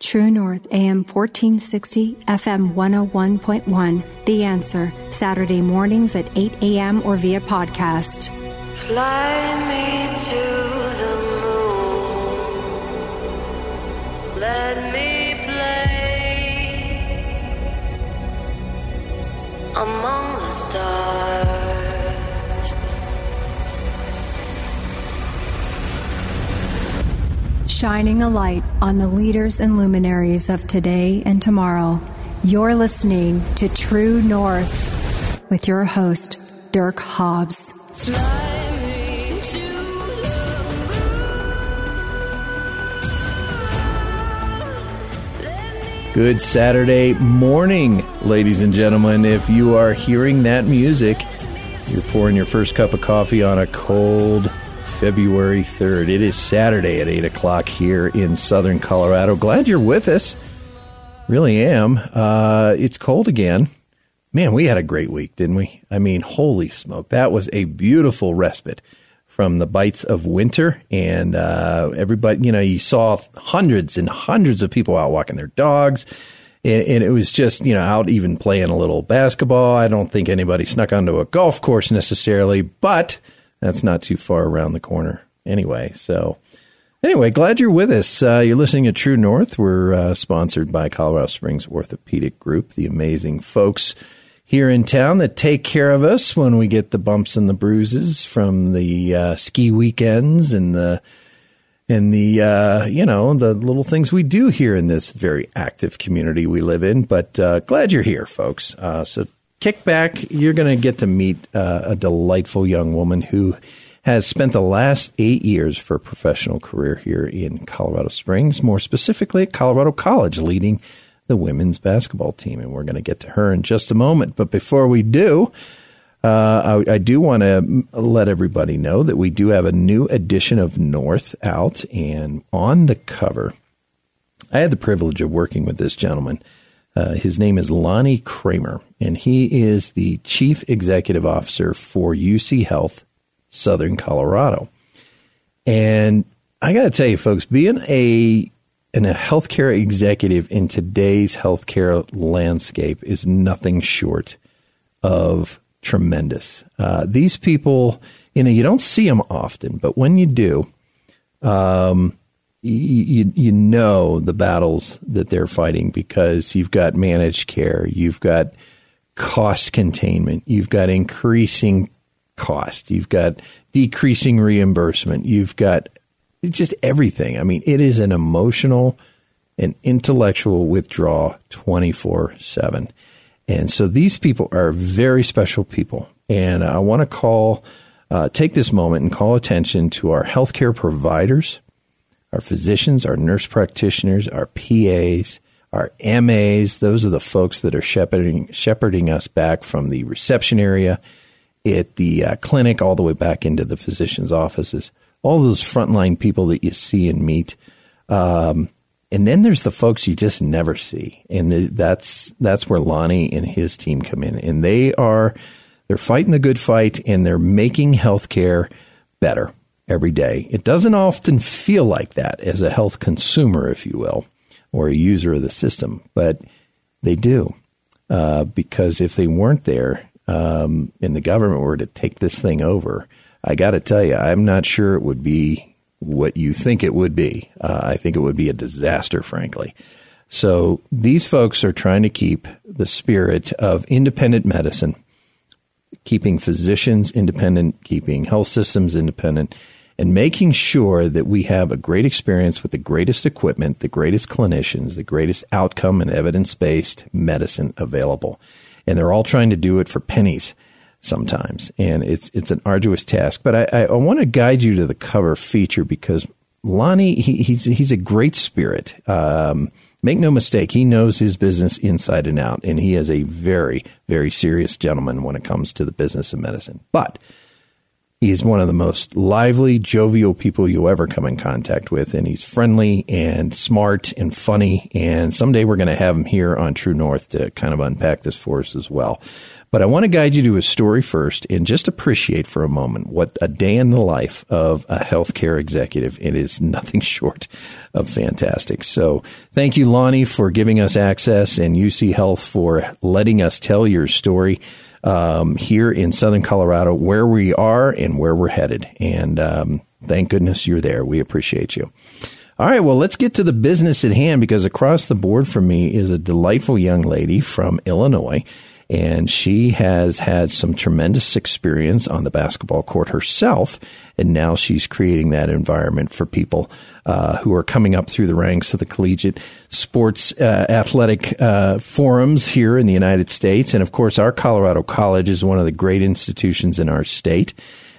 True North AM 1460, FM 101.1. The Answer, Saturday mornings at 8 a.m. or via podcast. Fly me to the moon. Let me play among the stars. Shining a light on the leaders and luminaries of today and tomorrow. You're listening to True North with your host, Dirk Hobbs. Good Saturday morning, ladies and gentlemen. If you are hearing that music, you're pouring your first cup of coffee on a cold February 3rd. It is Saturday at 8 o'clock here in southern Colorado. Glad you're with us. Really am. Uh, it's cold again. Man, we had a great week, didn't we? I mean, holy smoke. That was a beautiful respite from the bites of winter. And uh, everybody, you know, you saw hundreds and hundreds of people out walking their dogs. And, and it was just, you know, out even playing a little basketball. I don't think anybody snuck onto a golf course necessarily, but that's not too far around the corner anyway. So, anyway, glad you're with us. Uh, you're listening to True North. We're uh, sponsored by Colorado Springs Orthopedic Group, the amazing folks here in town that take care of us when we get the bumps and the bruises from the uh, ski weekends and the and the uh, you know the little things we do here in this very active community we live in. But uh, glad you're here, folks. Uh, so kick back. You're going to get to meet uh, a delightful young woman who has spent the last eight years for a professional career here in Colorado Springs, more specifically at Colorado College, leading the women's basketball team. And we're going to get to her in just a moment. But before we do, uh, I, I, do want to let everybody know that we do have a new edition of North out, and on the cover, I had the privilege of working with this gentleman. Uh, his name is Lonnie Kramer, and he is the chief executive officer for UC Health, Southern Colorado. And I got to tell you, folks, being a and a healthcare executive in today's healthcare landscape is nothing short of tremendous. Uh, these people, you know, you don't see them often, but when you do, um, you, you know the battles that they're fighting because you've got managed care, you've got cost containment, you've got increasing cost, you've got decreasing reimbursement, you've got just everything. I mean, it is an emotional and intellectual withdrawal 24 7. And so these people are very special people. And I want to call, uh, take this moment and call attention to our healthcare providers, our physicians, our nurse practitioners, our PAs, our MAs. Those are the folks that are shepherding, shepherding us back from the reception area at the uh, clinic all the way back into the physician's offices all those frontline people that you see and meet. Um, and then there's the folks you just never see, and the, that's that's where Lonnie and his team come in, and they are they're fighting the good fight, and they're making healthcare better every day. It doesn't often feel like that as a health consumer, if you will, or a user of the system, but they do uh, because if they weren't there, um, and the government were to take this thing over, I got to tell you, I'm not sure it would be what you think it would be. Uh, I think it would be a disaster, frankly. So these folks are trying to keep the spirit of independent medicine, keeping physicians independent, keeping health systems independent, and making sure that we have a great experience with the greatest equipment, the greatest clinicians, the greatest outcome and evidence based medicine available. And they're all trying to do it for pennies sometimes, and it's it's an arduous task. But I, I, I want to guide you to the cover feature because Lonnie, he, he's he's a great spirit. Um, make no mistake, he knows his business inside and out, and he is a very very serious gentleman when it comes to the business of medicine. But He's one of the most lively, jovial people you'll ever come in contact with, and he's friendly and smart and funny. And someday we're going to have him here on True North to kind of unpack this for us as well. But I want to guide you to his story first and just appreciate for a moment what a day in the life of a healthcare executive. It is nothing short of fantastic. So thank you, Lonnie, for giving us access and UC Health for letting us tell your story um, here in Southern Colorado, where we are and where we're headed. And um, thank goodness you're there. We appreciate you. All right, well, let's get to the business at hand because across the board for me is a delightful young lady from Illinois. And she has had some tremendous experience on the basketball court herself. And now she's creating that environment for people uh, who are coming up through the ranks of the collegiate sports uh, athletic uh, forums here in the United States. And of course, our Colorado College is one of the great institutions in our state.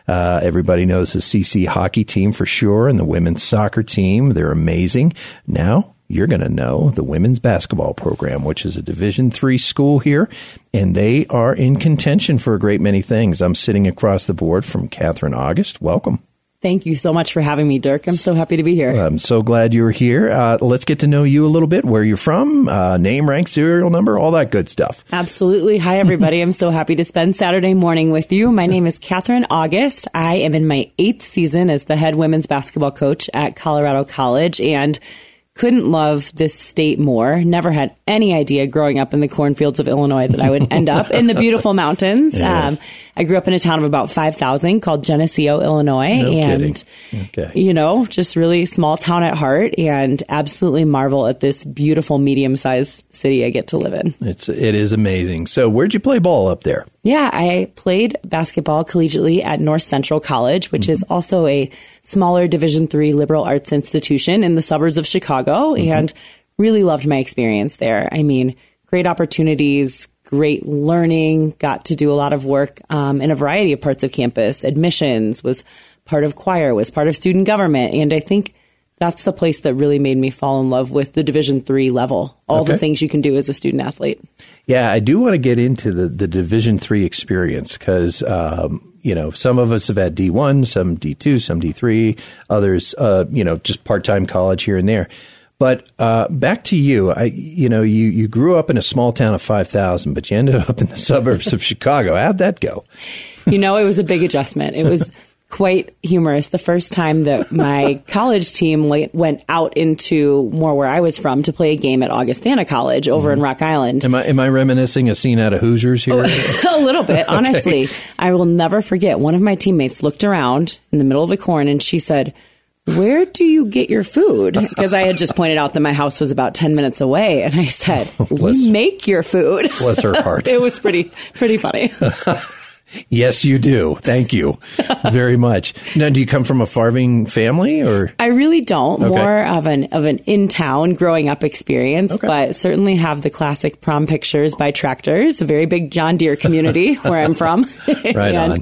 Uh, everybody knows the CC hockey team for sure and the women's soccer team. They're amazing. Now, you're going to know the women's basketball program, which is a Division three school here, and they are in contention for a great many things. I'm sitting across the board from Katherine Auguste. Welcome. Thank you so much for having me, Dirk. I'm so happy to be here. I'm so glad you're here. Uh, let's get to know you a little bit, where you're from, uh, name, rank, serial number, all that good stuff. Absolutely. Hi, everybody. I'm so happy to spend Saturday morning with you. My name is Katherine Auguste. I am in my eighth season as the head women's basketball coach at Colorado College. And couldn't love this state more. Never had any idea growing up in the cornfields of Illinois that I would end up in the beautiful mountains. Yes. Um, I grew up in a town of about 5,000 called Geneseo, Illinois. No and. Okay. you know, just really small town at heart and absolutely marvel at this beautiful medium sized city I get to live in. It's it is amazing. So, where'd you play ball up there? Yeah, I played basketball collegiately at North Central College, which is also a smaller Division three liberal arts institution in the suburbs of Chicago, and really loved my experience there. I mean, great opportunities, great learning. Got to do a lot of work um, in a variety of parts of campus. Admissions was part of choir, was part of student government, and I think that's the place that really made me fall in love with the Division three level. All the things you can do as a student athlete. Yeah, I do want to get into the, the Division three experience because um, you know some of us have had D one, some D two, some D three, others uh, you know just part time college here and there. But uh, back to you, I you know you you grew up in a small town of five thousand, but you ended up in the suburbs of Chicago. How'd that go? you know, it was a big adjustment. It was quite humorous. The first time that my college team went out into more where I was from to play a game at Augustana College over in mm-hmm. Rock Island. Am I am I reminiscing a scene out of Hoosiers here? a little bit, honestly. I will never forget. One of my teammates looked around in the middle of the corn and she said, where do you get your food? Because I had just pointed out that my house was about 10 minutes away. And I said, Bless- we make your food. Bless her heart. it was pretty, pretty funny. Yes, you do. Thank you very much. Now, do you come from a farming family or? I really don't. Okay. More of an of an in town growing up experience, Okay. but certainly have the classic prom pictures by tractors. A very big John Deere community where I'm from. Right on.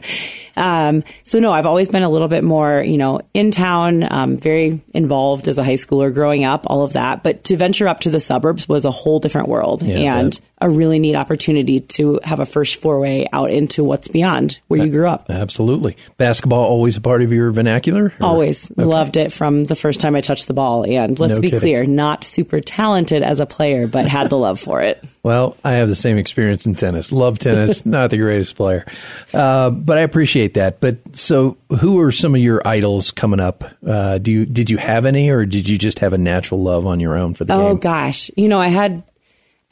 Um, so no, I've always been a little bit more, you know, in town, um, very involved as a high schooler growing up, all of that. But to venture up to the suburbs was a whole different world Yeah, and bet. a really neat opportunity to have a first foray out into what's beyond where you grew up. Absolutely. Basketball always a part of your vernacular? or- Always loved it from the first time I touched the ball. And let's No be kidding. clear, not super talented as a player, but had the love for it. Well, I have the same experience in tennis. Love tennis, not the greatest player. Uh, but I appreciate that. But so who are some of your idols coming up? Uh, do you, did you have any or did you just have a natural love on your own for the Oh game? gosh, you know, I had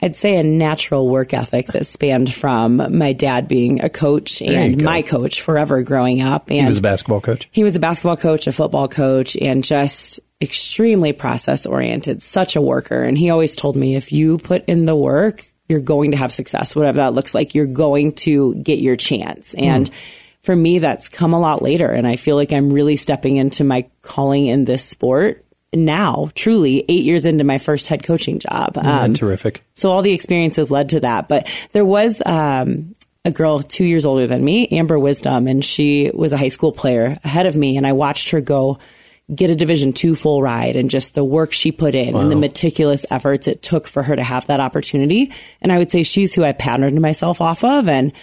I'd say a natural work ethic that spanned from my dad being a coach and my coach forever growing up. And He was a basketball coach? he was a basketball coach, a football coach, and just extremely process oriented, such a worker. And he always told me if you put in the work, you're going to have success, whatever that looks like. You're going to get your chance. And for me, that's come a lot later. And I feel like I'm really stepping into my calling in this sport now, truly eight years into my first head coaching job. Um, Terrific. so all the experiences led to that. But there was um, a girl two years older than me, Amber Wisdom, and she was a high school player ahead of me. And I watched her go get a Division two full ride and just the work she put in and the meticulous efforts it took for her to have that opportunity. And I would say she's who I patterned myself off of and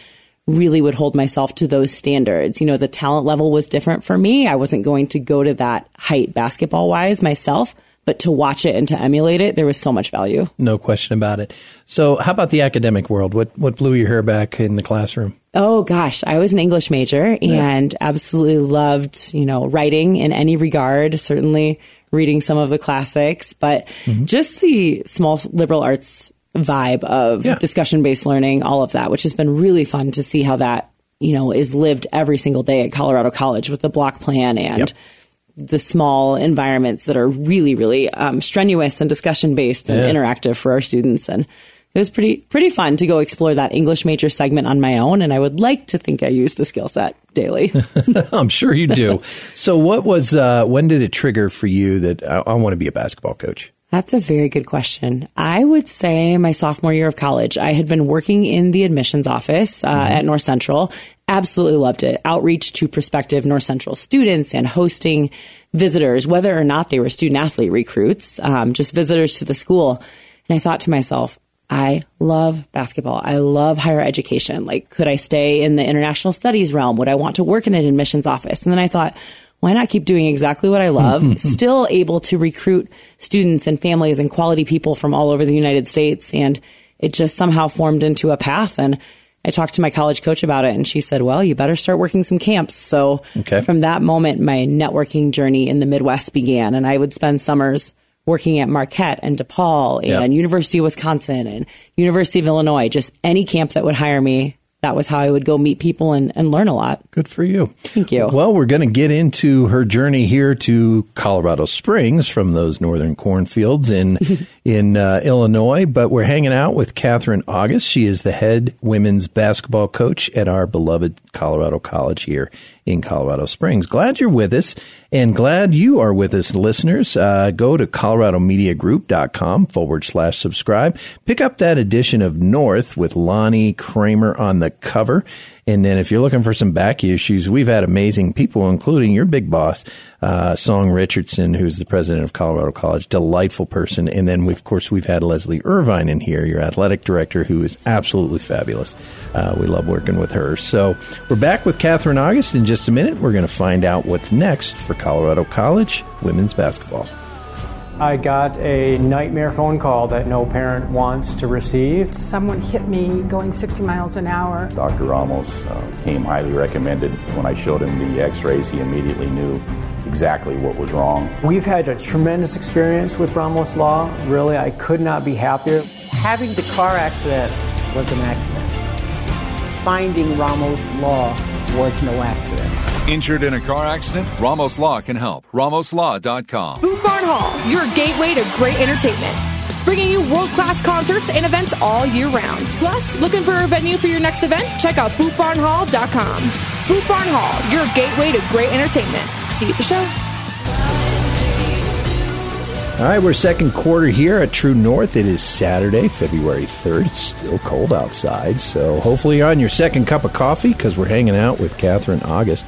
really would hold myself to those standards. You know, the talent level was different for me. I wasn't going to go to that height basketball wise myself, but to watch it and to emulate it, there was so much value. No question about it. So, how about the academic world? What what blew your hair back in the classroom? Oh gosh, I was an English major and absolutely loved, you know, writing in any regard, certainly reading some of the classics, but mm-hmm. just the small liberal arts vibe of Yeah. discussion based learning, all of that, which has been really fun to see how that, you know, is lived every single day at Colorado College with the block plan and Yep. the small environments that are really, really um, strenuous and discussion based and Yeah. interactive for our students. And it was pretty pretty fun to go explore that English major segment on my own. And I would like to think I use the skill set daily. I'm sure you do. so, what was uh, when did it trigger for you that I, I want to be a basketball coach? That's a very good question. I would say my sophomore year of college, I had been working in the admissions office uh, at North Central. Absolutely loved it. Outreach to prospective North Central students and hosting visitors, whether or not they were student athlete recruits, um, just visitors to the school. And I thought to myself, I love basketball. I love higher education. Like, could I stay in the international studies realm? Would I want to work in an admissions office? And then I thought, why not keep doing exactly what I love? Mm-hmm. Still able to recruit students and families and quality people from all over the United States. And it just somehow formed into a path. And I talked to my college coach about it, and she said, Well, you better start working some camps. So Okay. from that moment, my networking journey in the Midwest began. And I would spend summers working at Marquette and DePaul and Yeah. University of Wisconsin and University of Illinois, just any camp that would hire me. That was how I would go meet people and, and learn a lot. Good for you. Thank you. Well, we're going to get into her journey here to Colorado Springs from those northern cornfields in in uh, Illinois. But we're hanging out with Katherine Auguste. She is the head women's basketball coach at our beloved Colorado College here in Colorado Springs. Glad you're with us, and glad you are with us, listeners. Uh, go to coloradomediagroup.com forward slash subscribe. Pick up that edition of North with Lonnie Kramer on the cover. And then if you're looking for some back issues, we've had amazing people, including your big boss, uh, Song Richardson, who's the president of Colorado College, delightful person. And then, of course, we've had Lesley Irvine in here, your athletic director, who is absolutely fabulous. Uh, we love working with her. So we're back with Katherine Auguste in just a minute. We're going to find out what's next for Colorado College women's basketball. I got a nightmare phone call that no parent wants to receive. Someone hit me going 60 miles an hour. Dr. Ramos uh, came highly recommended. When I showed him the x rays, he immediately knew exactly what was wrong. We've had a tremendous experience with Ramos Law. Really, I could not be happier. Having the car accident was an accident. Finding Ramos Law was no accident. Injured in a car accident? Ramos Law can help. RamosLaw.com. Booth Barn Hall, your gateway to great entertainment. Bringing you world class concerts and events all year round. Plus, looking for a venue for your next event? Check out boothbarnhall.com. Booth Barn Hall, your gateway to great entertainment. See you at the show. All right, we're second quarter here at True North. It is Saturday, February 3rd. It's still cold outside, so hopefully you're on your second cup of coffee because we're hanging out with Katherine Auguste.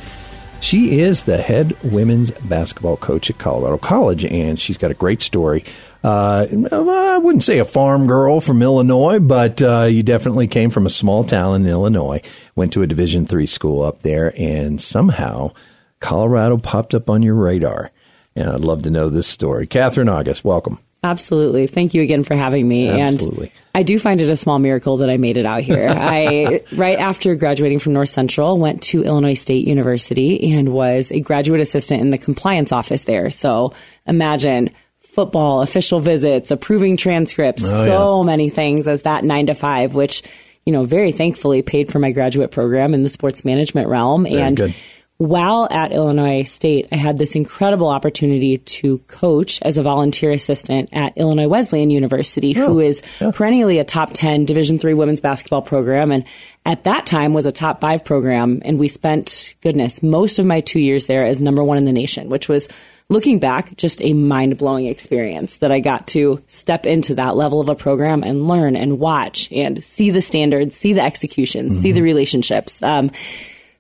She is the head women's basketball coach at Colorado College, and she's got a great story. Uh, I wouldn't say a farm girl from Illinois, but uh, you definitely came from a small town in Illinois, went to a Division three school up there, and somehow Colorado popped up on your radar. And I'd love to know this story. Katherine Auguste, welcome. Absolutely. Thank you again for having me. Absolutely. And I do find it a small miracle that I made it out here. I, right after graduating from North Central, went to Illinois State University and was a graduate assistant in the compliance office there. So imagine football, official visits, approving transcripts, Oh, so many things as that nine to five, which, you know, very thankfully paid for my graduate program in the sports management realm. Very and good. While at Illinois State, I had this incredible opportunity to coach as a volunteer assistant at Illinois Wesleyan University, who is perennially a top 10 Division three women's basketball program. And at that time was a top five program. And we spent, goodness, most of my two years there as number one in the nation, which was looking back, just a mind blowing experience that I got to step into that level of a program and learn and watch and see the standards, see the execution, see the relationships. Um,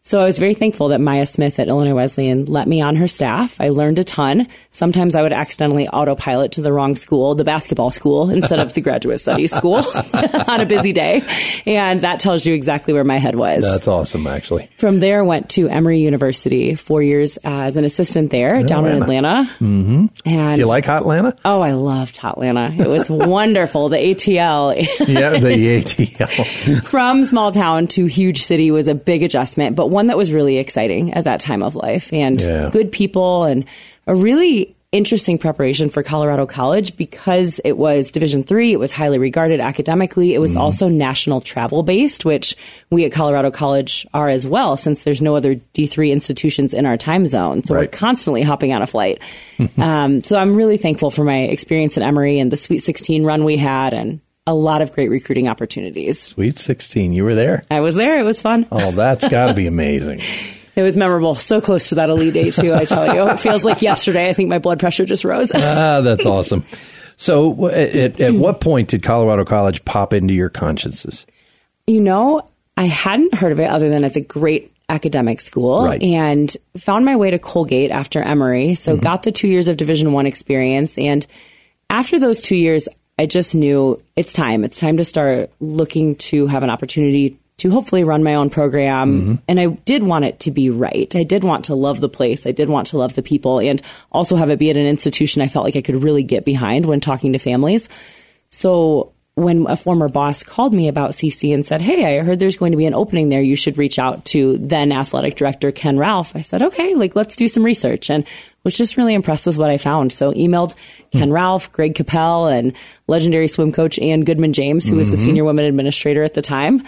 So I was very thankful that Mia Smith at Illinois Wesleyan let me on her staff. I learned a ton. Sometimes I would accidentally autopilot to the wrong school, the basketball school, instead of the graduate studies school on a busy day. And that tells you exactly where my head was. That's awesome, actually. From there, went to Emory University, four years as an assistant there down in Atlanta. Mm-hmm. And Do you like Hot Atlanta? Oh, I loved Atlanta. It was wonderful. The ATL. Yeah, the ATL. From small town to huge city was a big adjustment, but one that was really exciting at that time of life and Yeah. good people and a really interesting preparation for Colorado College because it was Division 3, it was highly regarded academically, it was Mm-hmm. also national travel based, which we at Colorado College are as well since there's no other D3 institutions in our time zone. So we're constantly hopping on a flight. um, so I'm really thankful for my experience at Emory and the Sweet 16 run we had and a lot of great recruiting opportunities. Sweet 16. You were there. I was there. It was fun. Oh, that's got to be amazing. It was memorable. So close to that elite eight too. I tell you, it feels like yesterday. I think my blood pressure just rose. ah, that's awesome. So, at, at what point did Colorado College pop into your consciences? you know, I hadn't heard of it other than as a great academic school Right. and found my way to Colgate after Emory. So Mm-hmm. got the two years of Division One experience. And after those two years, I just knew it's time. It's time to start looking to have an opportunity to hopefully run my own program. Mm-hmm. And I did want it to be right. I did want to love the place. I did want to love the people and also have it be at an institution I felt like I could really get behind when talking to families. So when a former boss called me about CC and said, Hey, I heard there's going to be an opening there. You should reach out to then athletic director Ken Ralph. I said, okay, like let's do some research and was just really impressed with what I found. So emailed Ken Ralph, Greg Capel and legendary swim coach Ann Goodman James, who was the Mhm. senior women administrator at the time.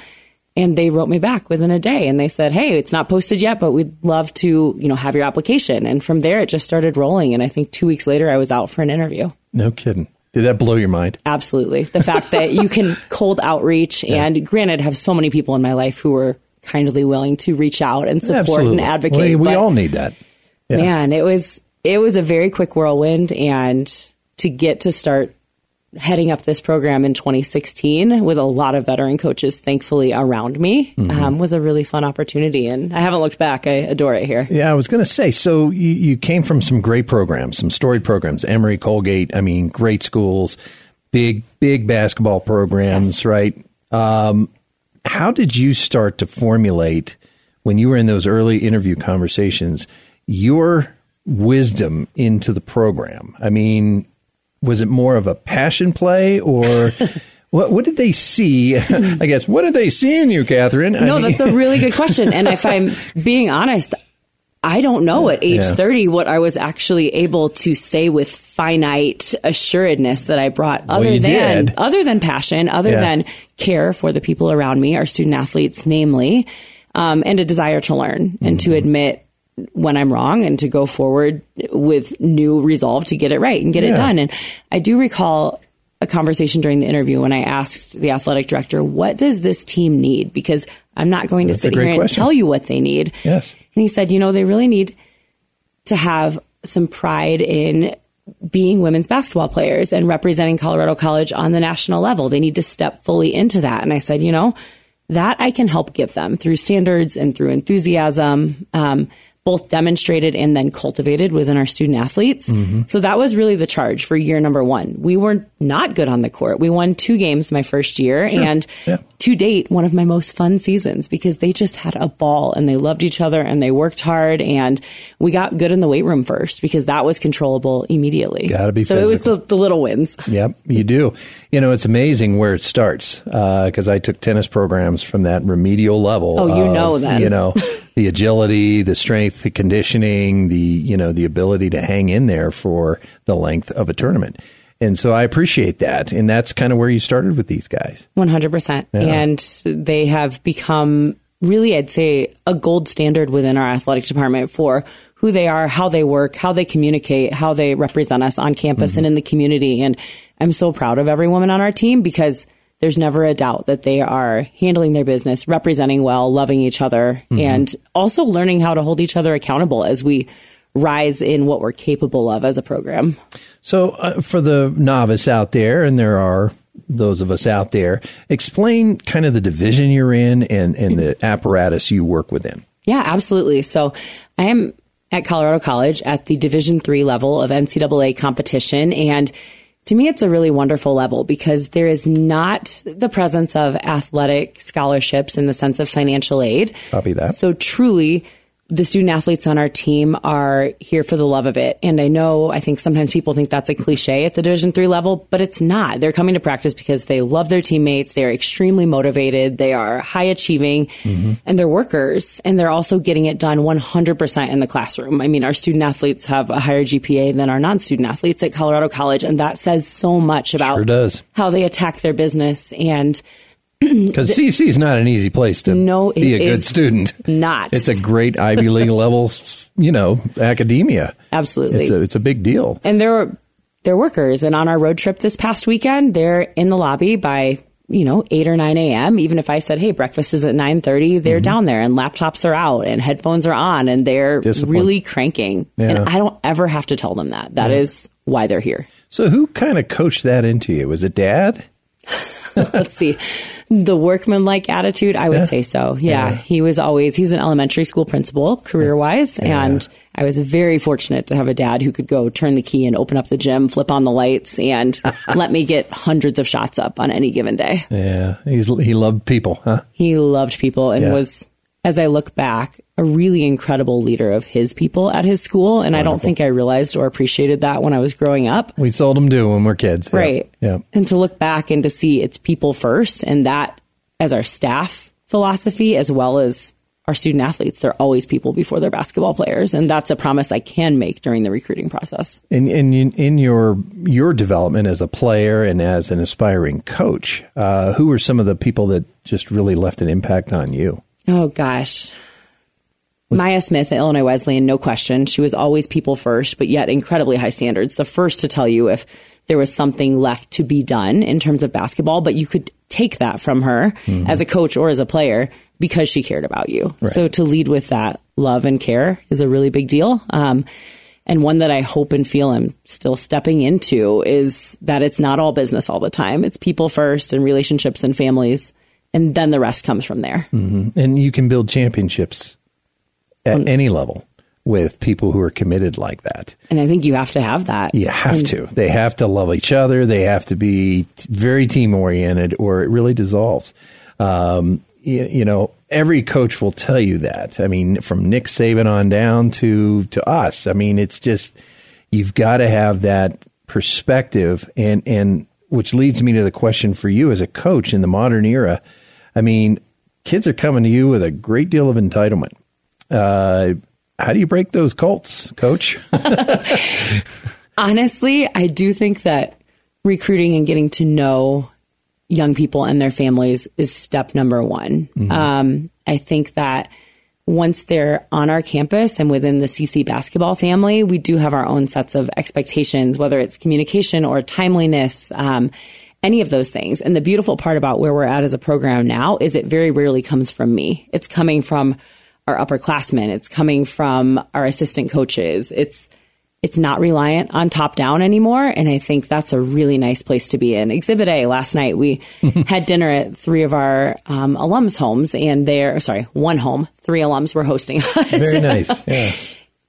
And they wrote me back within a day and they said, Hey, it's not posted yet, but we'd love to, you know, have your application. And from there, it just started rolling. And I think two weeks later, I was out for an interview. No kidding. Did that blow your mind? Absolutely. The fact that you can cold outreach and granted have so many people in my life who were kindly willing to reach out and support Absolutely. and advocate. We, we but all need that. Yeah. Man, it was it was a very quick whirlwind and to get to start heading up this program in 2016 with a lot of veteran coaches thankfully around me Mhm. um, was a really fun opportunity and I haven't looked back. I adore it here. Yeah, I was going to say. So you, you came from some great programs, some storied programs, Emory, Colgate. I mean, great schools, big, big basketball programs, right? Um, how did you start to formulate when you were in those early interview conversations your wisdom into the program? I mean, was it more of a passion play or? What, what did they see? I guess what did they see in you, Katherine? I No, mean- that's a really good question. And if I'm being honest, I don't know at age Yeah. 30 what I was actually able to say with finite assuredness that I brought other you than did. other than passion, other Yeah. than care for the people around me, our student athletes namely, um, and a desire to learn and Mm-hmm. to admit when I'm wrong and to go forward with new resolve to get it right and get Yeah. it done. And I do recall a conversation during the interview when I asked the athletic director, what does this team need? Because I'm not going to That's a sit here and tell you what they need. Yes. And he said, you know, they really need to have some pride in being women's basketball players and representing Colorado College on the national level. They need to step fully into that. And I said, you know, that I can help give them through standards and through enthusiasm, um, both demonstrated and then cultivated within our student athletes. Mm-hmm. So that was really the charge for year number one. We were not good on the court. We won two games my first year Sure. and Yeah. to date, one of my most fun seasons because they just had a ball and they loved each other and they worked hard and we got good in the weight room first because that was controllable immediately. Gotta be So it was the, the little wins. Yep, you do. You know, it's amazing where it starts because I took tennis programs from that remedial level. Oh, you of, know that. You know, the agility, the strength, the conditioning, the you know the ability to hang in there for the length of a tournament. And so I appreciate that, and that's kind of where you started with these guys. 100%. Yeah. And they have become really, I'd say, a gold standard within our athletic department for who they are, how they work, how they communicate, how they represent us on campus mm-hmm. and in the community. And I'm so proud of every woman on our team because there's never a doubt that they are handling their business, representing well, loving each other, Mhm. and also learning how to hold each other accountable as we rise in what we're capable of as a program. So, uh, for the novice out there, and there are those of us out there, explain kind of the division you're in and, and the apparatus you work within. Yeah, absolutely. So I am at Colorado College at the Division three level of NCAA competition. And to me, it's a really wonderful level because there is not the presence of athletic scholarships in the sense of financial aid. Copy that. So truly, the student athletes on our team are here for the love of it. And I know, I think sometimes people think that's a cliche at the Division three level, but it's not. They're coming to practice because they love their teammates. They're extremely motivated. They are high achieving and they're workers. And they're also getting it done 100% in the classroom. I mean, our student athletes have a higher GPA than our non-student athletes at Colorado College. And that says so much about Sure how they attack their business and Because CC is not an easy place to No, be a good student. not. It's a great Ivy League level, you know, academia. Absolutely. It's a, it's a big deal. and they're they're workers. And on our road trip this past weekend, they're in the lobby by you know eight or nine a.m. Even if I said, "Hey, breakfast is at nine Mm-hmm. they're down there, and laptops are out, and headphones are on, and they're really cranking. Yeah. And I don't ever have to tell them that. That is why they're here. So who kind of coached that into you? Was it dad? Let's see. The workmanlike attitude, I would Yeah. say so. Yeah. Yeah. He was always, he was an elementary school principal career wise. And I was very fortunate to have a dad who could go turn the key and open up the gym, flip on the lights, and let me get hundreds of shots up on any given day. Yeah, he's he loved people, huh? He loved people and Yeah. was, as I look back, a really incredible leader of his people at his school. And I don't think I realized or appreciated that when I was growing up. We seldom do when we're kids. Right. Yeah. And to look back and to see it's people first and that as our staff philosophy as well as our student athletes, they're always people before they're basketball players. And that's a promise I can make during the recruiting process. In in in your your development as a player and as an aspiring coach, uh, who were some of the people that just really left an impact on you? Oh gosh. Mia Smith at Illinois Wesleyan, no question. She was always people first, but yet incredibly high standards. The first to tell you if there was something left to be done in terms of basketball, but you could take that from her as a coach or as a player because she cared about you. So to lead with that love and care is a really big deal. Um, and one that I hope and feel I'm still stepping into is that it's not all business all the time. It's people first and relationships and families. And then the rest comes from there. hmm And you can build championships at any level with people who are committed like that. And I think you have to have that. You have And- to. They have to love each other. They have to be t- very team oriented, or it really dissolves. Um, you, you know, every coach will tell you that. I mean, from Nick Saban on down to to us. I mean, it's just you've got to have that perspective, and and which leads me to the question for you as a coach in the modern era. I mean, kids are coming to you with a great deal of entitlement. Uh, how do you break those cults, coach? Honestly, I do think that recruiting and getting to know young people and their families is step number one. Um, I think that once they're on our campus and within the CC basketball family, we do have our own sets of expectations, whether it's communication or timeliness, um, any of those things. And the beautiful part about where we're at as a program now is it very rarely comes from me. It's coming from our upperclassmen. It's coming from our assistant coaches. It's it's not reliant on top down anymore. And I think that's a really nice place to be in. Exhibit A last night, we had dinner at three of our um, alums' homes, and they're sorry, one home, three alums were hosting us. Very nice. Yeah.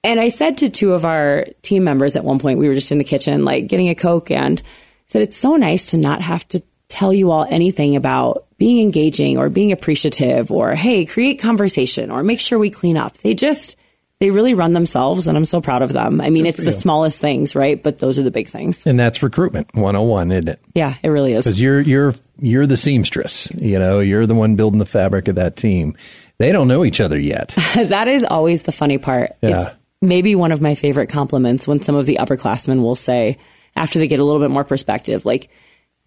And I said to two of our team members at one point, we were just in the kitchen, like getting a Coke, and said, It's so nice to not have to tell you all anything about being engaging or being appreciative or, hey, create conversation or make sure we clean up. They just, they really run themselves, and I'm so proud of them. I mean, it's the you. smallest things, right? But those are the big things. And that's recruitment 101, isn't it? Yeah, it really is. Because you're you're you're the seamstress. You know, you're the one building the fabric of that team. They don't know each other yet. that is always the funny part. Yeah. It's maybe one of my favorite compliments when some of the upperclassmen will say, after they get a little bit more perspective, like,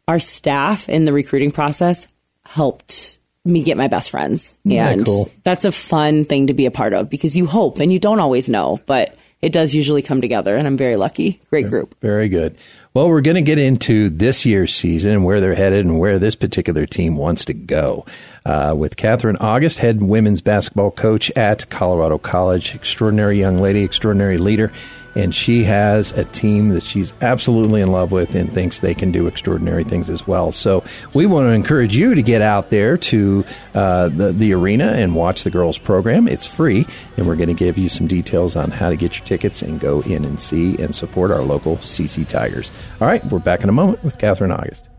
our staff in the recruiting process helped me get my best friends. Yeah, And cool. that's a fun thing to be a part of because you hope and you don't always know, but it does usually come together. And I'm very lucky. Great group. Very good. Well, we're going to get into this year's season and where they're headed and where this particular team wants to go. uh, with Katherine Auguste, head women's basketball coach at Colorado College. Extraordinary young lady, extraordinary leader and she has a team that she's absolutely in love with and thinks they can do extraordinary things as well. So we want to encourage you to get out there to uh, the, the arena and watch the girls program. It's free, and we're going to give you some details on how to get your tickets and go in and see and support our local CC Tigers. All right, we're back in a moment with Katherine Auguste.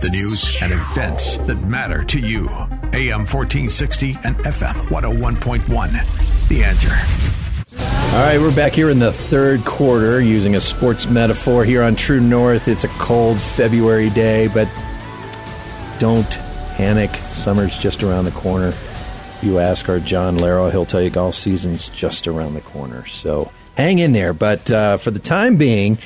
The news and events that matter to you. AM 1460 and FM 101.1. The answer. All right, we're back here in the third quarter using a sports metaphor here on True North. It's a cold February day, but don't panic. Summer's just around the corner. If you ask our John Laro, he'll tell you golf season's just around the corner. So hang in there. But uh, for the time being,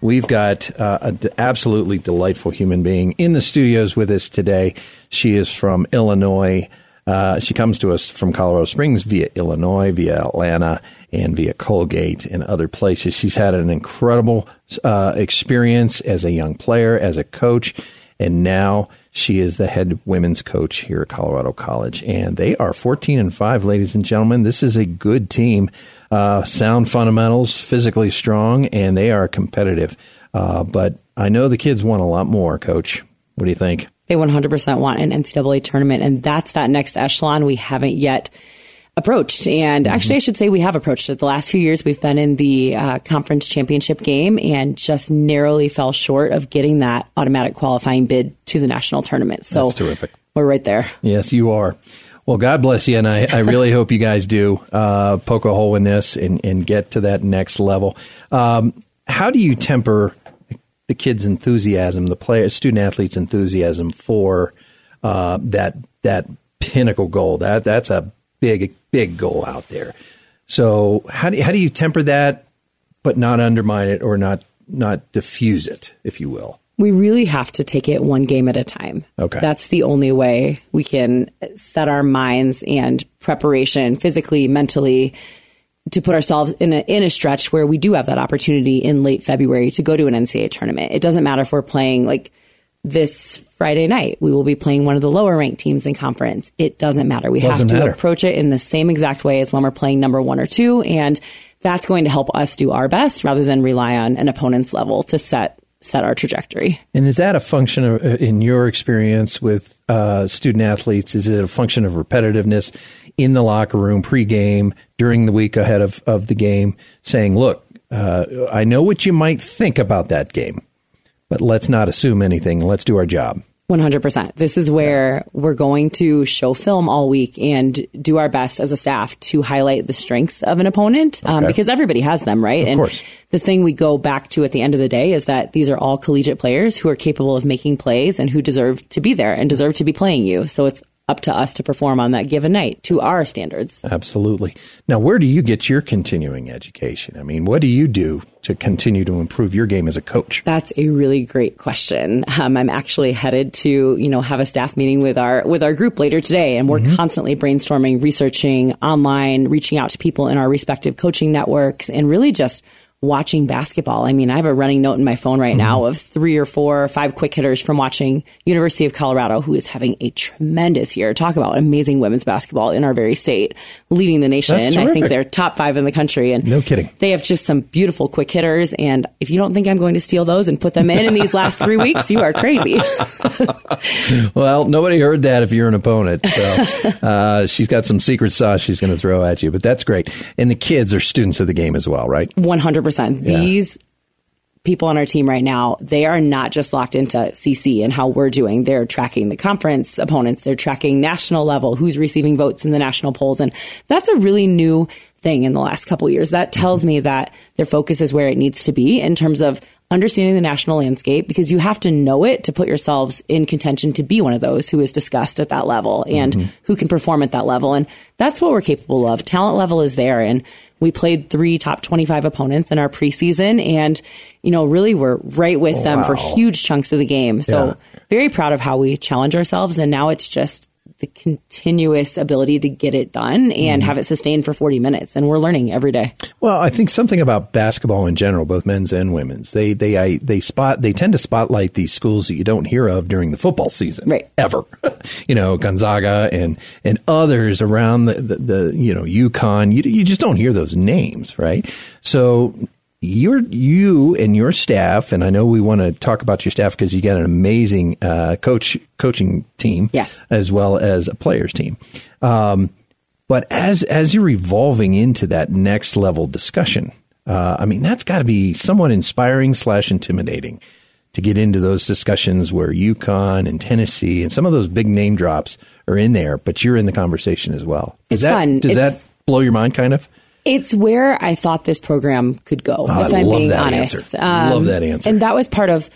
we've got uh, an absolutely delightful human being in the studios with us today. She is from Illinois. Uh, she comes to us from Colorado Springs via Illinois, via Atlanta, and via Colgate and other places. She's had an incredible uh, experience as a young player, as a coach, and now she is the head women's coach here at Colorado College. And they are 14 and 5, ladies and gentlemen. This is a good team. Uh, sound fundamentals, physically strong, and they are competitive. Uh, but I know the kids want a lot more, coach. What do you think? They 100% want an NCAA tournament, and that's that next echelon we haven't yet approached. And mm-hmm. actually, I should say we have approached it. The last few years, we've been in the uh, conference championship game and just narrowly fell short of getting that automatic qualifying bid to the national tournament. So That's terrific. We're right there. Yes, you are. Well, God bless you, and I, I really hope you guys do uh, poke a hole in this and, and get to that next level. Um, how do you temper the kids' enthusiasm, the player, student athletes' enthusiasm for uh, that that pinnacle goal. That that's a big big goal out there. So how do you, how do you temper that, but not undermine it or not not diffuse it, if you will? We really have to take it one game at a time. Okay. That's the only way we can set our minds and preparation physically, mentally to put ourselves in a, in a stretch where we do have that opportunity in late February to go to an NCAA tournament. It doesn't matter if we're playing like this Friday night. We will be playing one of the lower ranked teams in conference. It doesn't matter. We doesn't have to matter. approach it in the same exact way as when we're playing number one or two. And that's going to help us do our best rather than rely on an opponent's level to set set our trajectory. And is that a function of, uh, in your experience with uh, student athletes? Is it a function of repetitiveness in the locker room, pregame, during the week ahead of, of the game, saying, look, uh, I know what you might think about that game, but let's not assume anything. Let's do our job. 100%. This is where we're going to show film all week and do our best as a staff to highlight the strengths of an opponent um, Okay. because everybody has them, right? Of and course. the thing we go back to at the end of the day is that these are all collegiate players who are capable of making plays and who deserve to be there and deserve to be playing you. So it's up to us to perform on that given night to our standards. Absolutely. Now, where do you get your continuing education? I mean, what do you do to continue to improve your game as a coach? That's a really great question. Um, I'm actually headed to, you know, have a staff meeting with our with our group later today, and we're constantly brainstorming, researching online, reaching out to people in our respective coaching networks, and really just watching basketball. I mean, I have a running note in my phone right now of three or four or five quick hitters from watching University of Colorado, who is having a tremendous year. Talk about amazing women's basketball in our very state, leading the nation. I think they're top five in the country, and No kidding. they have just some beautiful quick hitters. And if you don't think I'm going to steal those and put them in in these last three weeks, you are crazy. Well, nobody heard that if you're an opponent. So uh, she's got some secret sauce she's going to throw at you, but that's great. And the kids are students of the game as well, right? 100%. These people on our team right now, they are not just locked into CC and how we're doing. They're tracking the conference opponents. They're tracking national level, who's receiving votes in the national polls. And that's a really new thing in the last couple years. That tells me that their focus is where it needs to be in terms of understanding the national landscape because you have to know it to put yourselves in contention to be one of those who is discussed at that level and mm-hmm. who can perform at that level. And that's what we're capable of. Talent level is there. And we played three top 25 opponents in our preseason and, you know, really we're right with oh, them for huge chunks of the game. So Yeah. very proud of how we challenge ourselves. And now it's just the continuous ability to get it done and have it sustained for 40 minutes. And we're learning every day. Well, I think something about basketball in general, both men's and women's, they they I, they spot they tend to spotlight these schools that you don't hear of during the football season, right? Ever, you know, Gonzaga and and others around the the, the you know UConn. You you just don't hear those names, right? So you're you and your staff, and I know we want to talk about your staff because you got an amazing uh, coach coaching team, yes, as well as a players team. Um, but as as you're evolving into that next level discussion, uh, I mean that's got to be somewhat inspiring slash intimidating to get into those discussions where UConn and Tennessee and some of those big name drops are in there, but you're in the conversation as well. Is It's that, fun. Does It's- that blow your mind? Kind of. It's where I thought this program could go, Oh, if I I'm love being honest. Um. Love that answer. And that was part of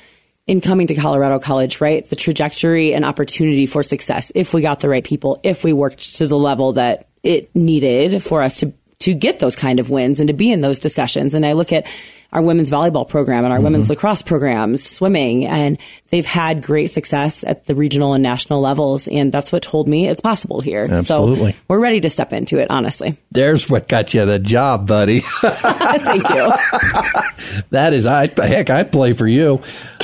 in coming to Colorado College, right? The trajectory and opportunity for success if we got the right people, if we worked to the level that it needed for us to to get those kind of wins and to be in those discussions. And I look at our women's volleyball program and our women's Mm-hmm. lacrosse programs, swimming, and they've had great success at the regional and national levels. And that's what told me it's possible here. Absolutely. So we're ready to step into it, honestly. There's what got you the job, buddy. Thank you. that is, I heck, I'd play for you.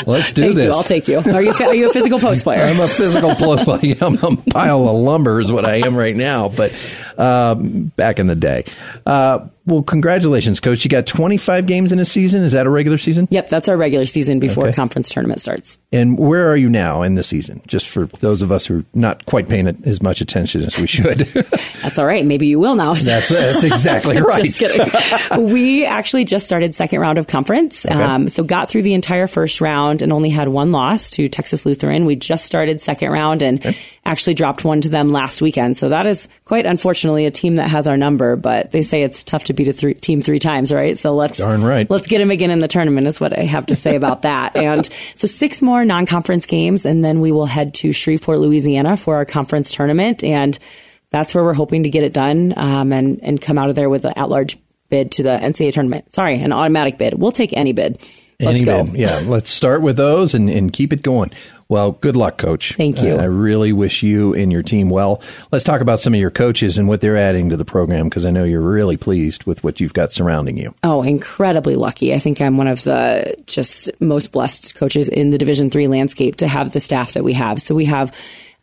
Let's do Thank this. you. I'll take you. Are you are you a physical post player? I'm a physical post player. I'm a pile of lumber is what I am right now, but um, back in the day. Uh, well, congratulations, coach. You got 25 games in a season. Is that a regular season? Yep, that's our regular season before Okay. conference tournament starts. And where are you now in the season? Just for those of us who are not quite paying it as much attention as we should. That's all right. Maybe you will now. That's- that's exactly right. we actually just started second round of conference. Okay. Um, so got through the entire first round and only had one loss to Texas Lutheran. We just started second round and actually dropped one to them last weekend. So that is quite unfortunately a team that has our number, but they say it's tough to beat a three, team three times, right? So let's Darn right. let's get them again in the tournament is what I have to say about that. And so six more non-conference games and then we will head to Shreveport, Louisiana for our conference tournament. And that's where we're hoping to get it done um, and, and come out of there with an at-large bid to the NCAA tournament. Sorry, an automatic bid. We'll take any bid. Let's Any go. bid. Yeah, let's start with those and, and keep it going. Well, good luck, coach. Thank you. I, I really wish you and your team well. Let's talk about some of your coaches and what they're adding to the program because I know you're really pleased with what you've got surrounding you. Oh, incredibly lucky. I think I'm one of the just most blessed coaches in the Division three landscape to have the staff that we have. So we have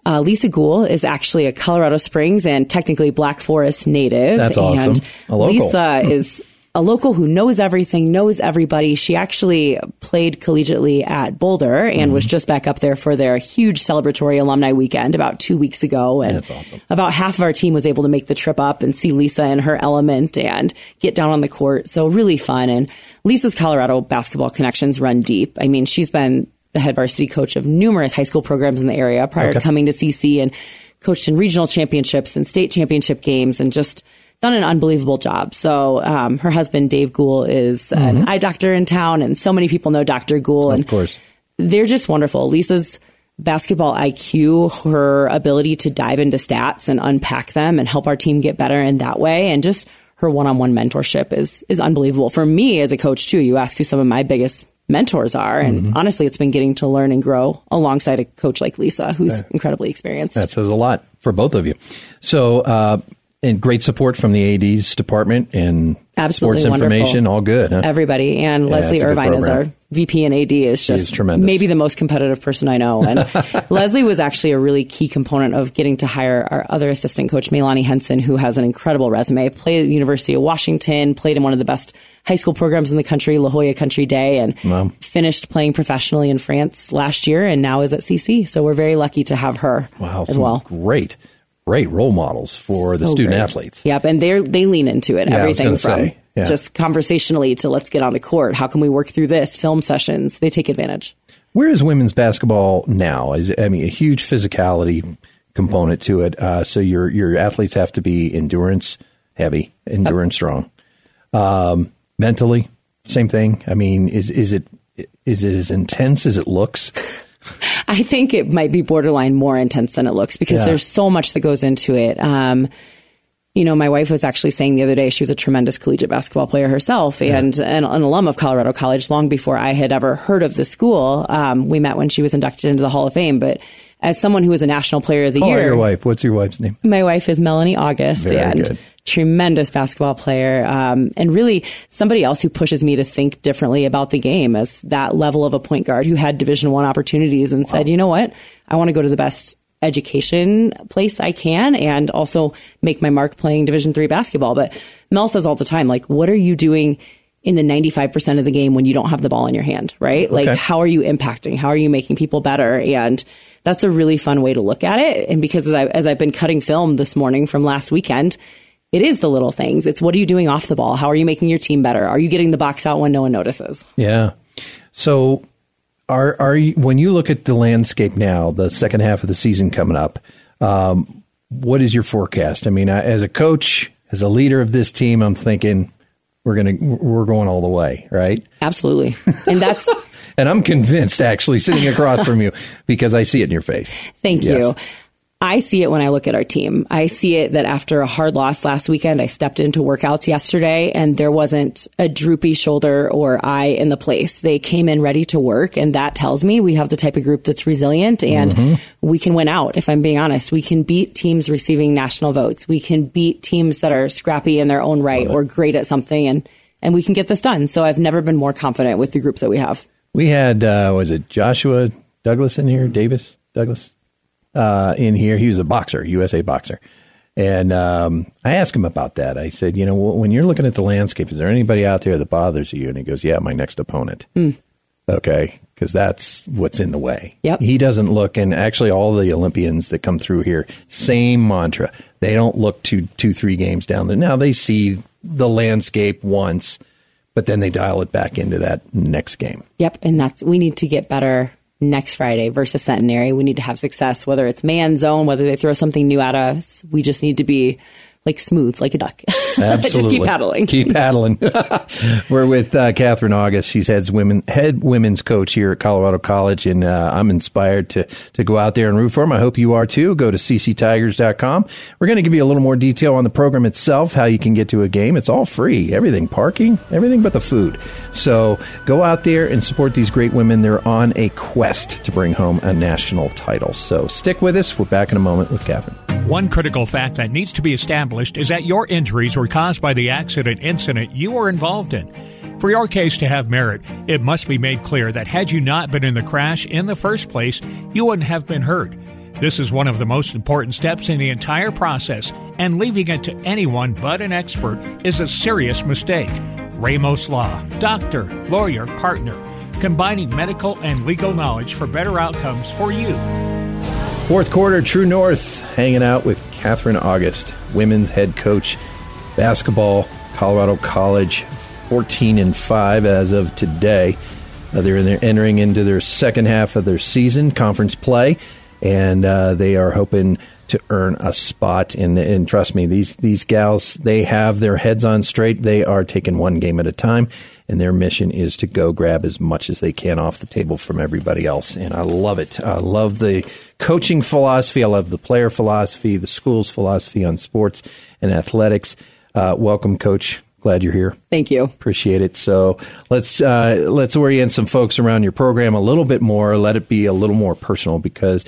uh, Lisa Gould is actually a Colorado Springs and technically Black Forest native. That's awesome. And. Lisa is a local who knows everything, knows everybody. She actually played collegiately at Boulder and Mm-hmm. was just back up there for their huge celebratory alumni weekend about two weeks ago. And That's awesome. about half of our team was able to make the trip up and see Lisa in her element and get down on the court. So really fun. And Lisa's Colorado basketball connections run deep. I mean, she's been the head varsity coach of numerous high school programs in the area prior Okay. to coming to CC and coached in regional championships and state championship games and just done an unbelievable job. So um, her husband Dave Gould is an eye doctor in town, and so many people know Dr. Gould. and Of course. they're just wonderful. Lisa's basketball IQ, her ability to dive into stats and unpack them and help our team get better in that way, and just her one-on-one mentorship is is unbelievable for me as a coach too. You ask who some of my biggest mentors are, and honestly, it's been getting to learn and grow alongside a coach like Lisa, who's incredibly experienced. That says a lot for both of you. So, uh, and great support from the AD's department and Absolutely sports wonderful. information. All good. Huh? Everybody and Yeah, Lesley Irvine is our VP and AD is just tremendous. maybe the most competitive person I know. And Lesley was actually a really key component of getting to hire our other assistant coach, Melanie Henson, who has an incredible resume. Played at the University of Washington, played in one of the best high school programs in the country, La Jolla Country Day, and Wow. finished playing professionally in France last year, and now is at CC. So we're very lucky to have her Wow, as well. great, great role models for the student great. athletes. Yep, and they they lean into it. Yeah, Everything from yeah. just conversationally to let's get on the court. How can we work through this? Film sessions. They take advantage. Where is women's basketball now? Is I mean a huge physicality component to it. Uh, so your your athletes have to be endurance heavy, endurance strong. Um, mentally, same thing. I mean, is is it is it as intense as it looks? I think it might be borderline more intense than it looks because Yeah. there's so much that goes into it. Um, you know, my wife was actually saying the other day she was a tremendous collegiate basketball player herself and an, an alum of Colorado College long before I had ever heard of the school. Um, we met when she was inducted into the Hall of Fame, but as someone who was a national player of the Call year, your wife. What's your wife's name? my wife is Melanie August Very and good. Tremendous basketball player. Um, and really somebody else who pushes me to think differently about the game as that level of a point guard who had division one opportunities and said, you know what? I want to go to the best education place I can and also make my mark playing division three basketball. But Mel says all the time, like, what are you doing in the 95% of the game when you don't have the ball in your hand, right? Like, Okay. how are you impacting? How are you making people better? And that's a really fun way to look at it. And because as, I, as I've been cutting film this morning from last weekend, it is the little things. It's what are you doing off the ball? How are you making your team better? Are you getting the box out when no one notices? Yeah. So, are are you, when you look at the landscape now, the second half of the season coming up, um, what is your forecast? I mean, I, as a coach, as a leader of this team, I'm thinking we're gonna we're going all the way, right? Absolutely, and that's and I'm convinced, actually, sitting across from you because I see it in your face. Thank Yes. you. I see it when I look at our team. I see it that after a hard loss last weekend, I stepped into workouts yesterday and there wasn't a droopy shoulder or eye in the place. They came in ready to work and that tells me we have the type of group that's resilient and Mhm. we can win out. If I'm being honest, we can beat teams receiving national votes. We can beat teams that are scrappy in their own right or great at something and, and we can get this done. So I've never been more confident with the group that we have. We had uh, was it Joshua Douglas in here? Davis Douglas uh, in here. He was a boxer, USA boxer, and um, I asked him about that. I said, you know, when you're looking at the landscape, is there anybody out there that bothers you? And he goes, Yeah, my next opponent. Okay, because that's what's in the way. Yep. He doesn't look, and actually, all the Olympians that come through here, same mantra. They don't look two, two, three games down there. Now they see the landscape once, but then they dial it back into that next game. Yep, and that's we need to get better next Friday versus Centenary. We need to have success, whether it's man zone, whether they throw something new at us. We just need to be like smooth, like a duck. Absolutely. just keep paddling. Keep paddling. We're with uh, Katherine Auguste. She's head women head women's coach here at Colorado College, and uh, I'm inspired to to go out there and root for them. I hope you are too. Go to cctigers.com. We're going to give you a little more detail on the program itself, how you can get to a game. It's all free, everything, parking, everything but the food. So go out there and support these great women. They're on a quest to bring home a national title. So stick with us. We're back in a moment with Katherine. One critical fact that needs to be established is that your injuries were caused by the accident incident you were involved in. For your case to have merit, it must be made clear that had you not been in the crash in the first place, you wouldn't have been hurt. This is one of the most important steps in the entire process, and leaving it to anyone but an expert is a serious mistake. Ramos Law, doctor, lawyer, partner, combining medical and legal knowledge for better outcomes for you. Fourth quarter, True North, hanging out with Katherine Auguste, women's head coach, basketball, Colorado College, 14 and 5 as of today. Uh, they're, they're entering into their second half of their season, conference play, and uh, they are hoping to earn a spot. And, and trust me, these, these gals, they have their heads on straight. They are taking one game at a time, and their mission is to go grab as much as they can off the table from everybody else. And I love it. I love the coaching philosophy. I love the player philosophy, the school's philosophy on sports and athletics. Uh, welcome, Coach. Glad you're here. Thank you. Appreciate it. So let's uh, let's orient some folks around your program a little bit more. Let it be a little more personal because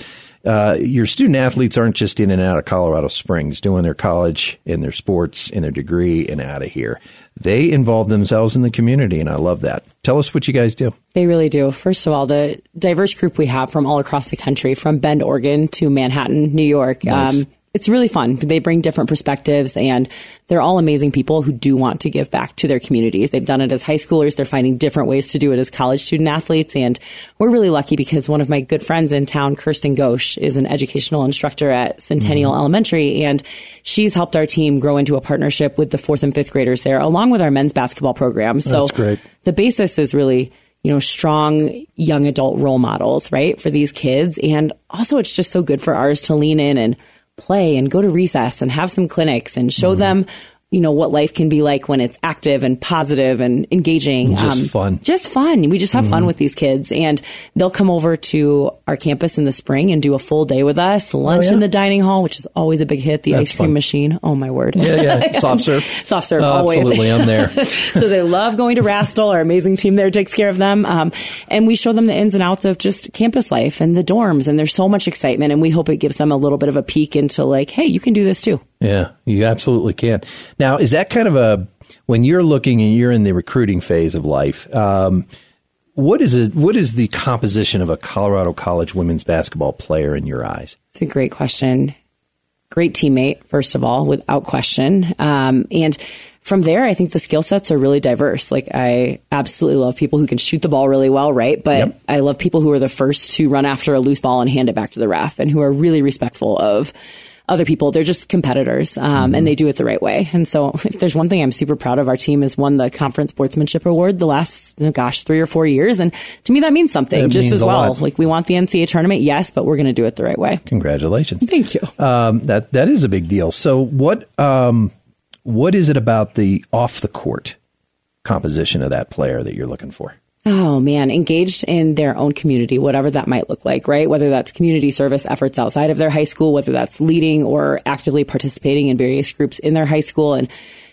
uh, your student athletes aren't just in and out of Colorado Springs doing their college and their sports and their degree and out of here. They involve themselves in the community, and I love that. Tell us what you guys do. They really do. First of all, the diverse group we have from all across the country, from Bend, Oregon to Manhattan, New York. Nice. Um, it's really fun. They bring different perspectives and they're all amazing people who do want to give back to their communities. They've done it as high schoolers. They're finding different ways to do it as college student athletes. And we're really lucky because one of my good friends in town, Kirsten Ghosh, is an educational instructor at Centennial mm-hmm. Elementary. And she's helped our team grow into a partnership with the fourth and fifth graders there, along with our men's basketball program. So That's great. the basis is really you know strong young adult role models right for these kids and also it's just so good for ours to lean in and play and go to recess and have some clinics and show them you know what life can be like when it's active and positive and engaging Um, Just fun. just fun we just have fun Mhm. with these kids and they'll come over to our campus in the spring and do a full day with us lunch Oh, yeah? in the dining hall which is always a big hit the That's ice cream fun. machine oh my word Yeah, yeah. Soft serve. soft serve Oh, always absolutely, I'm there. so they love going to Rastall. Our amazing team there takes care of them. Um, and we show them the ins and outs of just campus life and the dorms. And there's so much excitement. And we hope it gives them a little bit of a peek into like, hey, you can do this too. Yeah, you absolutely can. Now, is that kind of a when you're looking and you're in the recruiting phase of life? Um, what is it? What is the composition of a Colorado College women's basketball player in your eyes? It's a great question. Great teammate, first of all, without question. Um, and from there, I think the skill sets are really diverse. Like, I absolutely love people who can shoot the ball really well, right? But I love people who are the first to run after a loose ball and hand it back to the ref and who are really respectful of other people. They're just competitors, um, and they do it the right way. And so, if there's one thing I'm super proud of, our team has won the conference sportsmanship award the last, oh gosh, three or four years. And to me, that means something It just means as well. lot. Like, we want the NCAA tournament, yes, but we're going to do it the right way. Congratulations! Thank you. Um, that that is a big deal. So, what um, what is it about the off the court composition of that player that you're looking for? Oh man, engaged in their own community, whatever that might look like, right? Whether that's community service efforts outside of their high school, whether that's leading or actively participating in various groups in their high school, and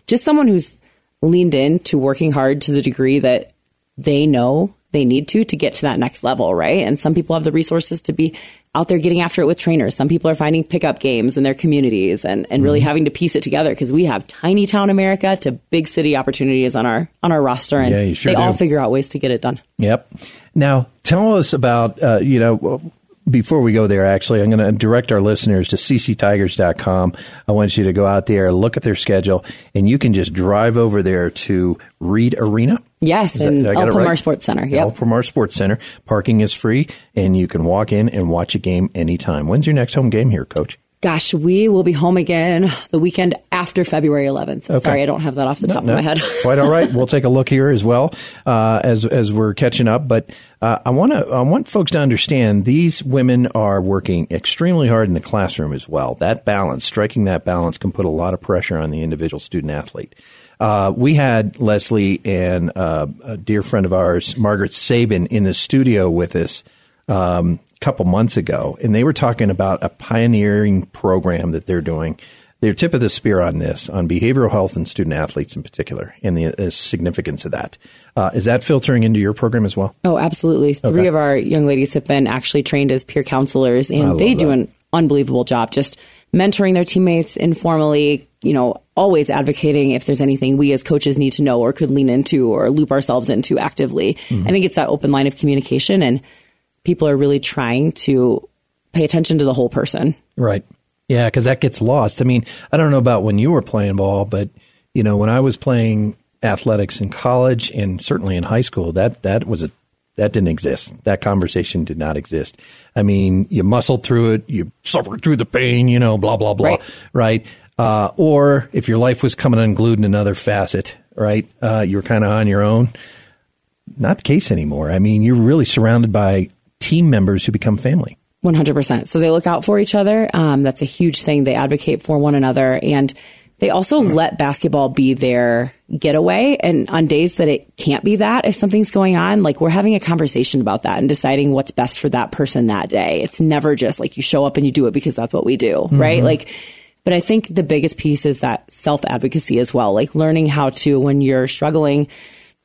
just someone who's leaned in to working hard to the degree that they know they need to to get to that next level, right? And some people have the resources to be out there getting after it with trainers. Some people are finding pickup games in their communities and, and really having to piece it together because we have tiny town America to big city opportunities on our on our roster and Yeah, sure they all figure out ways to get it done. Yep. Now, tell us about, uh, you know, before we go there, actually, I'm going to direct our listeners to cctigers.com. I want you to go out there, look at their schedule, and you can just drive over there to Reid Arena. Yes, Is in did I get El Pomar right? Sports Center. El Yep. Pomar Sports Center. Parking is free, and you can walk in and watch a game anytime. When's your next home game here, Coach? Gosh, we will be home again the weekend after February 11th. Okay. Sorry, I don't have that off the top No, of my head. Quite all right. We'll take a look here as well uh, as as we're catching up. But uh, I want to I want folks to understand these women are working extremely hard in the classroom as well. That balance, striking that balance, can put a lot of pressure on the individual student athlete. Uh, we had Lesley and uh, a dear friend of ours, Margaret Sabin, in the studio with us um, couple months ago, and they were talking about a pioneering program that they're doing. They're tip of the spear on this, on behavioral health and student athletes in particular, and the uh, significance of that. Uh, is that filtering into your program as well? Oh, absolutely. Three Okay. of our young ladies have been actually trained as peer counselors, and they do an unbelievable job just mentoring their teammates informally, you know, always advocating if there's anything we as coaches need to know or could lean into or loop ourselves into actively. Mm-hmm. I think it's that open line of communication, and people are really trying to pay attention to the whole person. Right. Yeah, because that gets lost. I mean, I don't know about when you were playing ball, but you know, when I was playing athletics in college and certainly in high school, that that was a that didn't exist. That conversation did not exist. I mean, you muscled through it, you suffered through the pain, you know, blah blah blah, Right. right? Uh, or if your life was coming unglued in another facet, right? Uh, you were kind of on your own. Not the case anymore. I mean, you're really surrounded by team members who become family. 100%. So they look out for each other. Um, that's a huge thing. They advocate for one another and they also let basketball be their getaway. And on days that it can't be that, if something's going on, like we're having a conversation about that and deciding what's best for that person that day. It's never just like you show up and you do it because that's what we do, right? Mhm. Like, but I think the biggest piece is that self advocacy as well, like learning how to, when you're struggling,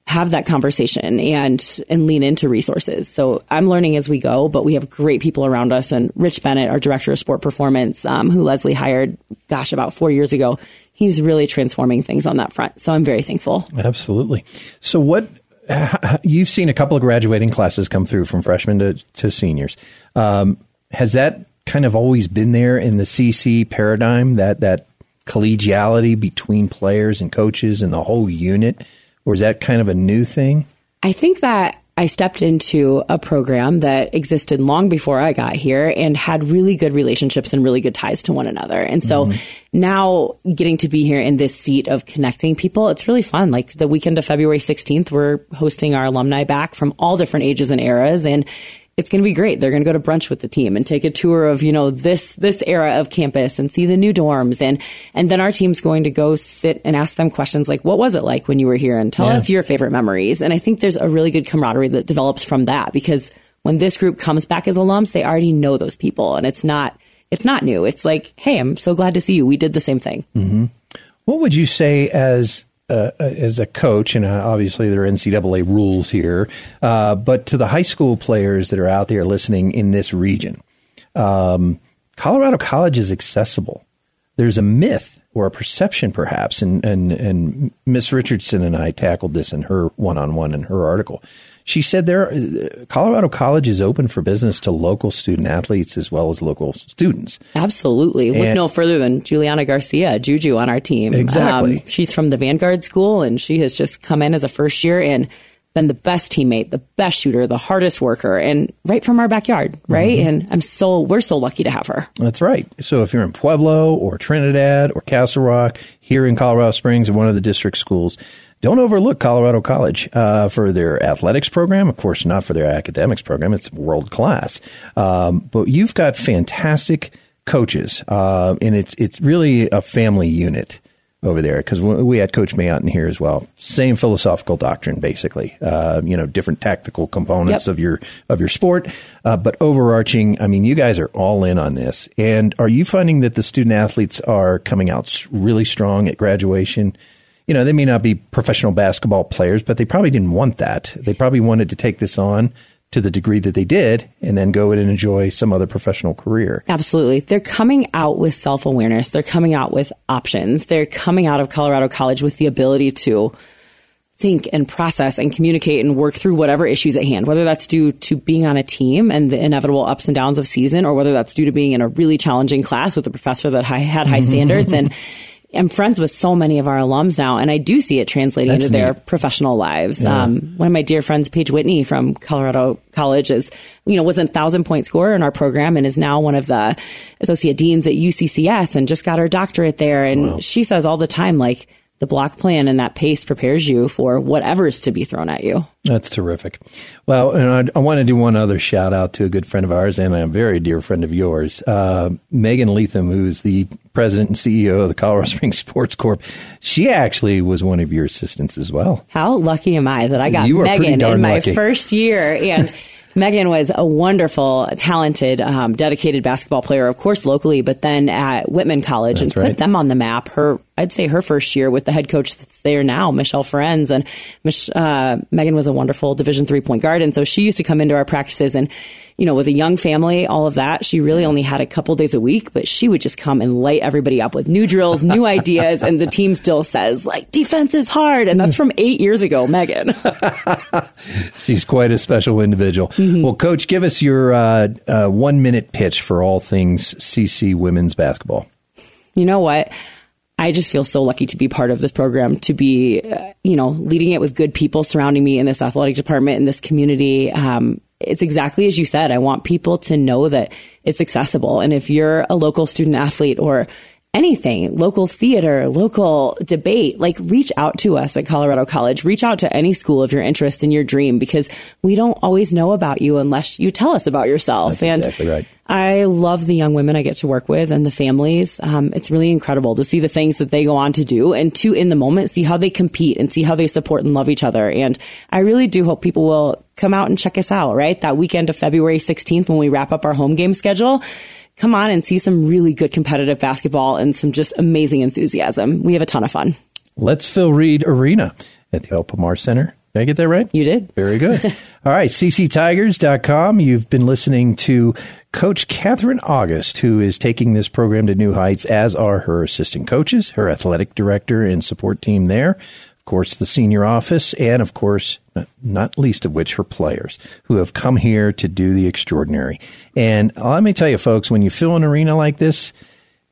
have that conversation and and lean into resources. So I'm learning as we go, but we have great people around us. And Rich Bennett, our director of sport performance, um, who Lesley hired, gosh, about four years ago, he's really transforming things on that front. So I'm very thankful. Absolutely. So, what you've seen a couple of graduating classes come through from freshmen to, to seniors. Um, has that kind of always been there in the CC paradigm? That that collegiality between players and coaches and the whole unit, or is that kind of a new thing? I think that I stepped into a program that existed long before I got here and had really good relationships and really good ties to one another. And so mm-hmm. now getting to be here in this seat of connecting people, it's really fun. Like the weekend of February 16th, we're hosting our alumni back from all different ages and eras. And it's going to be great. They're going to go to brunch with the team and take a tour of, you know, this, this era of campus and see the new dorms. And, and then our team's going to go sit and ask them questions like, what was it like when you were here? And tell Yeah. us your favorite memories. And I think there's a really good camaraderie that develops from that because when this group comes back as alums, they already know those people and it's not, it's not new. It's like, hey, I'm so glad to see you. We did the same thing. hmm What would you say as uh, as a coach, and uh, obviously there are NCAA rules here, uh, but to the high school players that are out there listening in this region, um, Colorado College is accessible. There's a myth or a perception, perhaps, and and and Miss Richardson and I tackled this in her one-on-one in her article. She said there, Colorado College is open for business to local student athletes as well as local students. Absolutely. Look no further than Juliana Garcia, Juju on our team. Exactly. Um, she's from the Vanguard School and she has just come in as a first year and been the best teammate, the best shooter, the hardest worker, and right from our backyard, right? Mhm. And I'm so, we're so lucky to have her. That's right. So if you're in Pueblo or Trinidad or Castle Rock, here in Colorado Springs or one of the district schools, don't overlook Colorado College uh, for their athletics program. Of course, not for their academics program. It's world class. Um, but you've got fantastic coaches, uh, and it's it's really a family unit over there because we had Coach Mayotte in here as well. Same philosophical doctrine, basically. Uh, you know, different tactical components Yep. of your of your sport, uh, but overarching. I mean, you guys are all in on this. And are you finding that the student athletes are coming out really strong at graduation? You know, they may not be professional basketball players, but they probably didn't want that. They probably wanted to take this on to the degree that they did, and then go in and enjoy some other professional career. Absolutely. They're coming out with self awareness. They're coming out with options. They're coming out of Colorado College with the ability to think and process and communicate and work through whatever issues at hand, whether that's due to being on a team and the inevitable ups and downs of season, or whether that's due to being in a really challenging class with a professor that had high mm-hmm. standards. And I'm friends with so many of our alums now, and I do see it translating That's into their professional lives. Yeah. Um, one of my dear friends, Paige Whitney from Colorado College, is you know was a thousand point scorer in our program and is now one of the associate deans at UCCS and just got her doctorate there. And she says all the time, like the block plan and that pace prepares you for whatever's to be thrown at you. That's terrific. Well, and I, I want to do one other shout out to a good friend of ours and a very dear friend of yours, uh, Megan Leatham, who's the president and CEO of the Colorado Springs Sports Corp. She actually was one of your assistants as well. How lucky am I that I got Megan in my lucky. first year and. Megan was a wonderful, talented, um, dedicated basketball player, of course, locally, but then at Whitman College and right. put them on the map. Her, I'd say her first year with the head coach that's there now, Michelle Ferenz. And Mich- uh, Megan was a wonderful Division three point guard. And so she used to come into our practices and, you know, with a young family, all of that, she really only had a couple days a week, but she would just come and light everybody up with new drills, new ideas. And the team still says, like, defense is hard. And that's from eight years ago, Megan. She's quite a special individual. Well, Coach, give us your uh, uh, one minute pitch for all things CC women's basketball. you know what? I just feel so lucky to be part of this program, to be, uh, you know, leading it with good people surrounding me in this athletic department, in this community. Um, it's exactly as you said. I want people to know that it's accessible. And if you're a local student athlete or anything, local theater, local debate, like reach out to us at Colorado College. Reach out to any school of your interest and your dream because we don't always know about you unless you tell us about yourself. That's and exactly right. I love the young women I get to work with and the families. Um, it's really incredible to see the things that they go on to do and to, in the moment, see how they compete and see how they support and love each other. And I really do hope people will come out and check us out, right? That weekend of February 16th when we wrap up our home game schedule. Come on and see some really good competitive basketball and some just amazing enthusiasm. We have a ton of fun. Let's fill Reid Arena at the El Pomar Center. Did I get that right? You did. Very good. All right, cctigers.com. You've been listening to Coach Katherine Auguste, who is taking this program to new heights, as are her assistant coaches, her athletic director and support team there, course, the senior office, and of course, not least of which, her players who have come here to do the extraordinary. And let me tell you, folks, when you fill an arena like this,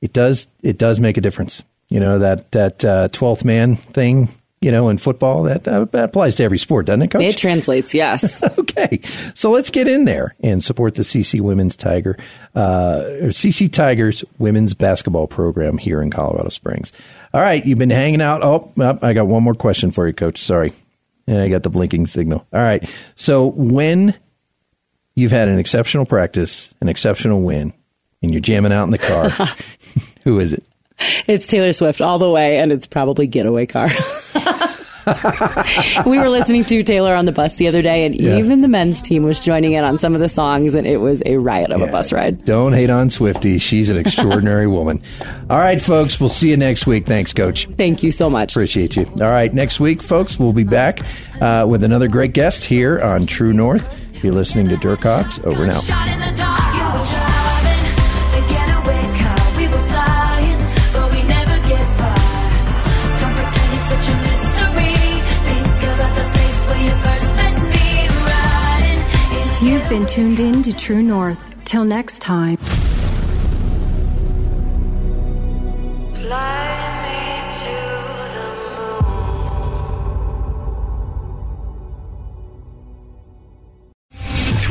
it does it does make a difference. You know that that uh, twelfth man thing. You know, in football, that, uh, that applies to every sport, doesn't it, Coach? It translates, yes. okay, so let's get in there and support the CC Women's Tiger, uh, or CC Tigers Women's Basketball Program here in Colorado Springs. All right, you've been hanging out. Oh, oh, I got one more question for you, Coach. Sorry, I got the blinking signal. All right, so when you've had an exceptional practice, an exceptional win, and you're jamming out in the car. Who is it? It's Taylor Swift all the way, and it's probably Getaway Car. we were listening to Taylor on the bus the other day, and Yeah. even the men's team was joining in on some of the songs, and it was a riot of a bus ride. Don't hate on Swifty. She's an extraordinary woman. All right, folks. We'll see you next week. Thanks, Coach. Thank you so much. Appreciate you. All right, next week, folks, we'll be back uh, with another great guest here on True North. You're listening to Dirk Hobbs. Over and been tuned in to True North. Till next time.